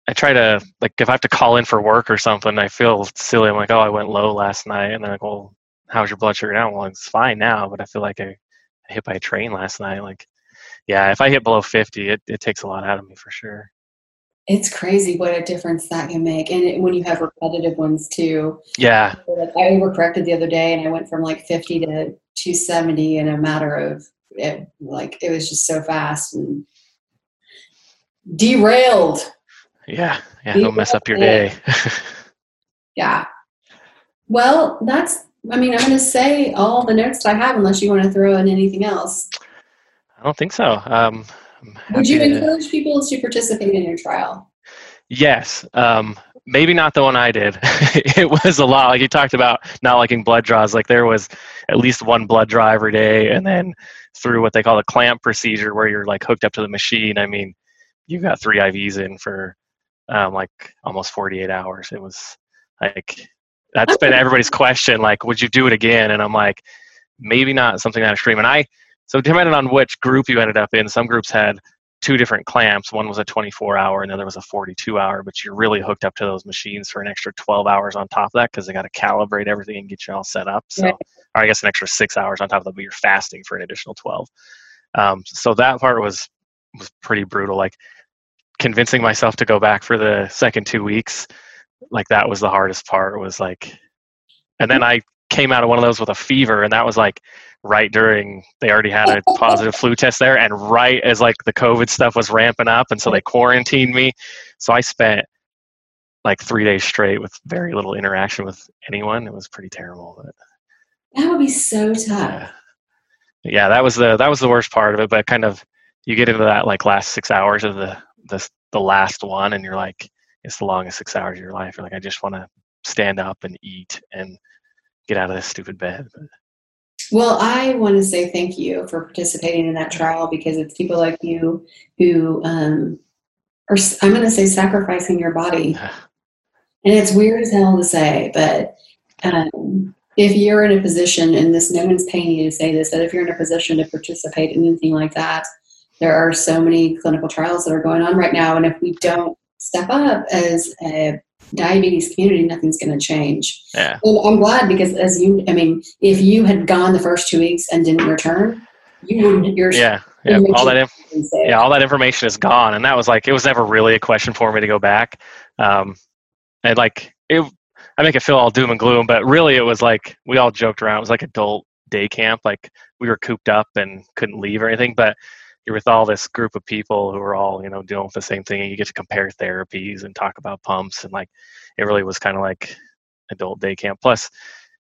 I try to like if I have to call in for work or something, I feel silly. I'm like, oh, I went low last night, and they're like, well, how's your blood sugar now? Well, it's fine now, but I feel like I, I hit by a train last night. Like, yeah, if I hit below 50, it, it takes a lot out of me for sure. It's crazy what a difference that can make. And it- when you have repetitive ones too. Yeah, Like I overcorrected the other day and I went from like 50 to 270 in a matter of it, like it was just so fast and derailed. Yeah, yeah. Don't mess up your day. Yeah. Well, that's, I mean, I'm going to say all the notes that I have unless you want to throw in anything else. I don't think so. Um, Would you to- encourage people to participate in your trial? Yes. Um, maybe not the one I did. it was a lot. Like you talked about not liking blood draws. Like there was at least one blood draw every day, and then through what they call a clamp procedure, where you're like hooked up to the machine. I mean, you got three IVs in for um, like almost 48 hours. It was like that's been everybody's question. Like, would you do it again? And I'm like, maybe not something that extreme. And I so depending on which group you ended up in, some groups had two different clamps. One was a 24 hour and the other was a 42 hour, but you're really hooked up to those machines for an extra 12 hours on top of that because they got to calibrate everything and get you all set up. So, Right. or I guess an extra six hours on top of that, but you're fasting for an additional 12. Um, so that part was was pretty brutal. Like convincing myself to go back for the second two weeks, like that was the hardest part. Was like, and then mm-hmm. I came out of one of those with a fever, and that was like right during they already had a positive flu test there, and right as like the COVID stuff was ramping up, and so they quarantined me. So I spent like three days straight with very little interaction with anyone. It was pretty terrible. But That would be so tough. yeah, yeah, that was the that was the worst part of it. But kind of you get into that like last six hours of the the the last one, and you're like, it's the longest six hours of your life. You're like, I just want to stand up and eat and get out of this stupid bed. Well, I want to say thank you for participating in that trial because it's people like you who um, are, I'm going to say, sacrificing your body. And it's weird as hell to say, but um, if you're in a position, and this, no one's paying you to say this, but if you're in a position to participate in anything like that, there are so many clinical trials that are going on right now. And if we don't step up as a diabetes community, nothing's going to change. yeah, Well, I'm glad because as you, I mean, if you had gone the first two weeks and didn't return, you wouldn't. You're yeah, yeah. All that inf- yeah. yeah, all that information is gone, and that was like it was never really a question for me to go back. Um, and like it, I make it feel all doom and gloom, but really it was like we all joked around. It was like adult day camp, like we were cooped up and couldn't leave or anything, but you're with all this group of people who are all you know dealing with the same thing, and you get to compare therapies and talk about pumps, and like it really was kind of like adult day camp. Plus,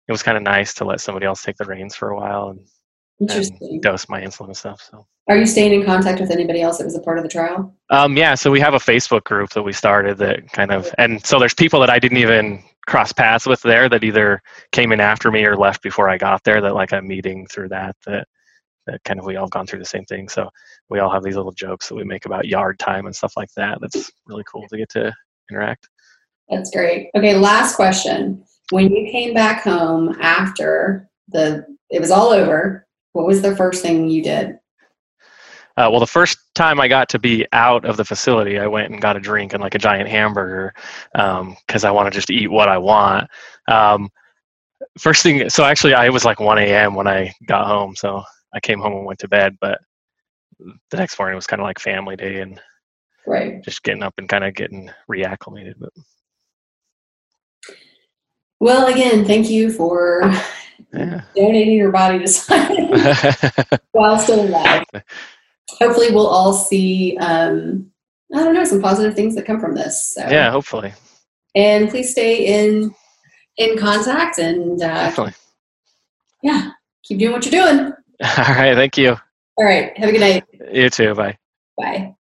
it was kind of nice to let somebody else take the reins for a while and, and dose my insulin and stuff. So. Are you staying in contact with anybody else that was a part of the trial? Um, yeah, so we have a Facebook group that we started that kind of, and so there's people that I didn't even cross paths with there that either came in after me or left before I got there. That like I'm meeting through that. That that kind of we all gone through the same thing. So we all have these little jokes that we make about yard time and stuff like that. That's really cool to get to interact. That's great. Okay, last question. When you came back home after the it was all over, what was the first thing you did? Uh, well, the first time I got to be out of the facility, I went and got a drink and like a giant hamburger because I want to just eat what I want. Um, first thing, so actually, I it was like 1 a.m. when I got home, so I came home and went to bed. But the next morning was kind of like family day and Right. just getting up and kind of getting reacclimated. But Well, again, thank you for yeah, donating your body to science while still alive. Hopefully, we'll all see. Um, I don't know some positive things that come from this. So. yeah, hopefully, And please stay in in contact and uh, definitely. yeah, keep doing what you're doing. All right, thank you. All right. Have a good night. You too. Bye. Bye.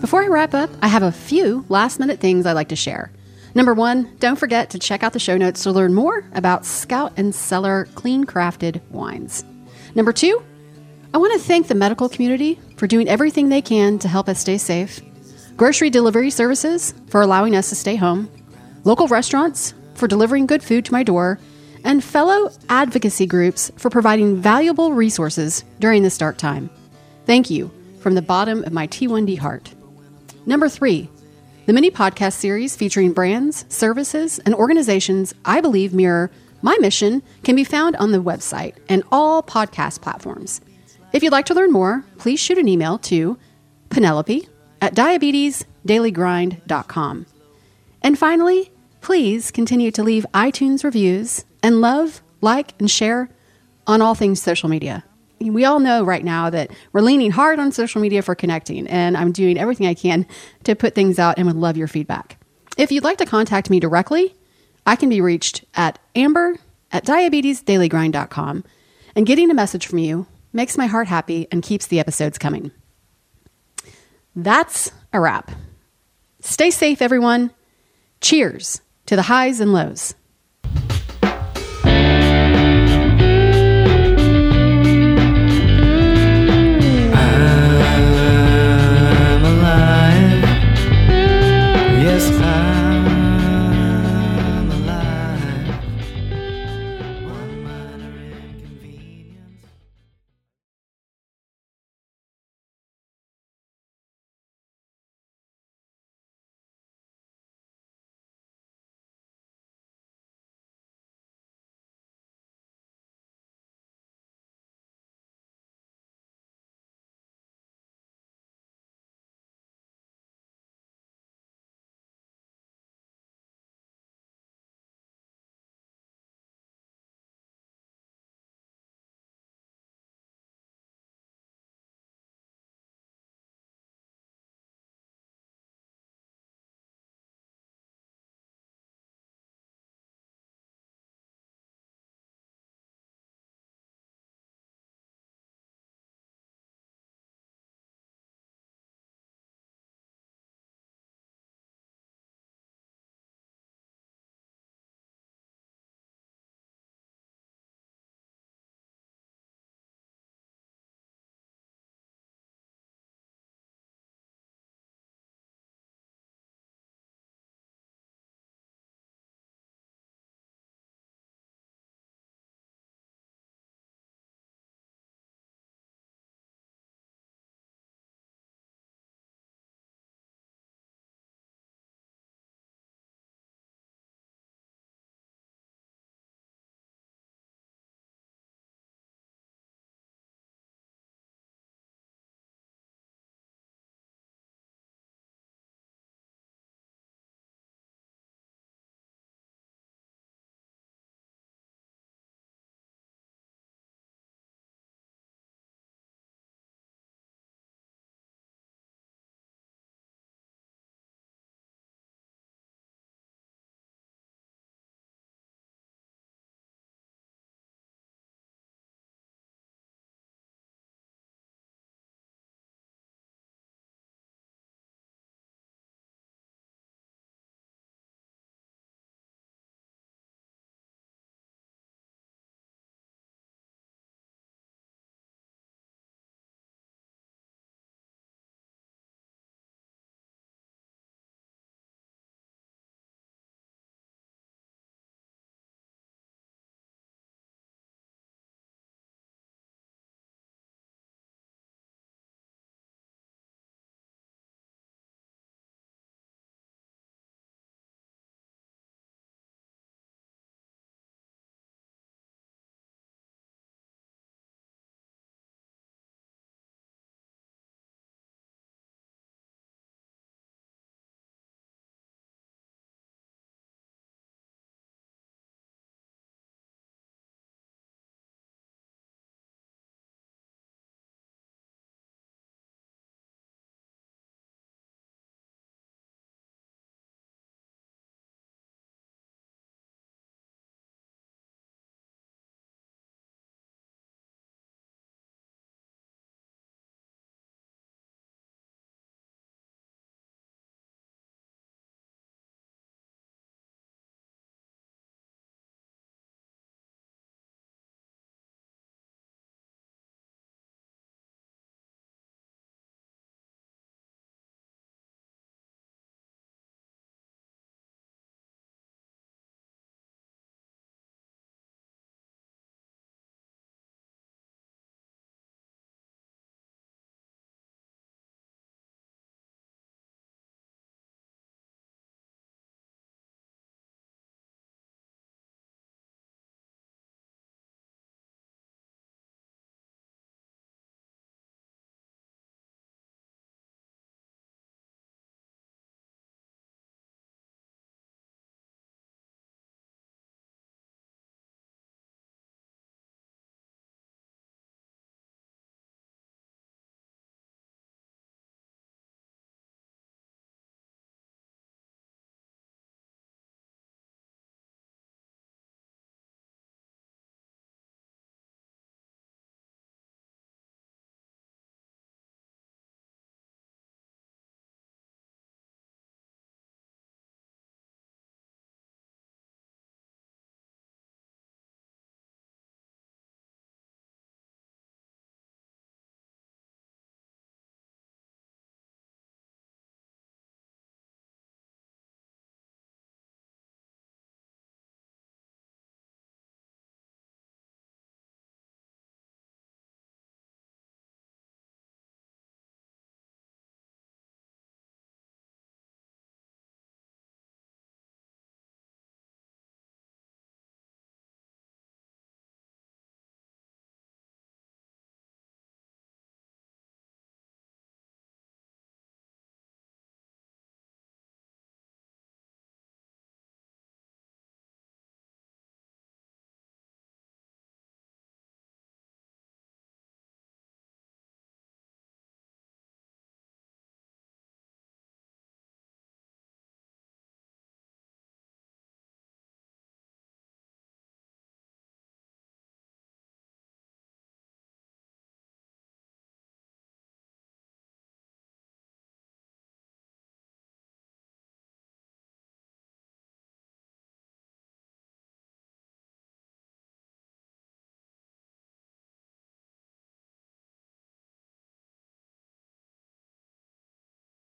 Before I wrap up, I have a few last minute things I'd like to share. Number one, don't forget to check out the show notes to learn more about Scout and Cellar clean crafted wines. Number two, I want to thank the medical community for doing everything they can to help us stay safe, grocery delivery services for allowing us to stay home, local restaurants for delivering good food to my door, and fellow advocacy groups for providing valuable resources during this dark time. Thank you from the bottom of my T1D heart. Number three, the mini podcast series featuring brands, services, and organizations I believe mirror my mission can be found on the website and all podcast platforms. If you'd like to learn more, please shoot an email to Penelope at diabetesdailygrind.com. And finally, please continue to leave iTunes reviews and love, like, and share on all things social media. We all know right now that we're leaning hard on social media for connecting, and I'm doing everything I can to put things out and would love your feedback. If you'd like to contact me directly, I can be reached at amber at diabetesdailygrind.com. And getting a message from you makes my heart happy and keeps the episodes coming. That's a wrap. Stay safe, everyone. Cheers to the highs and lows.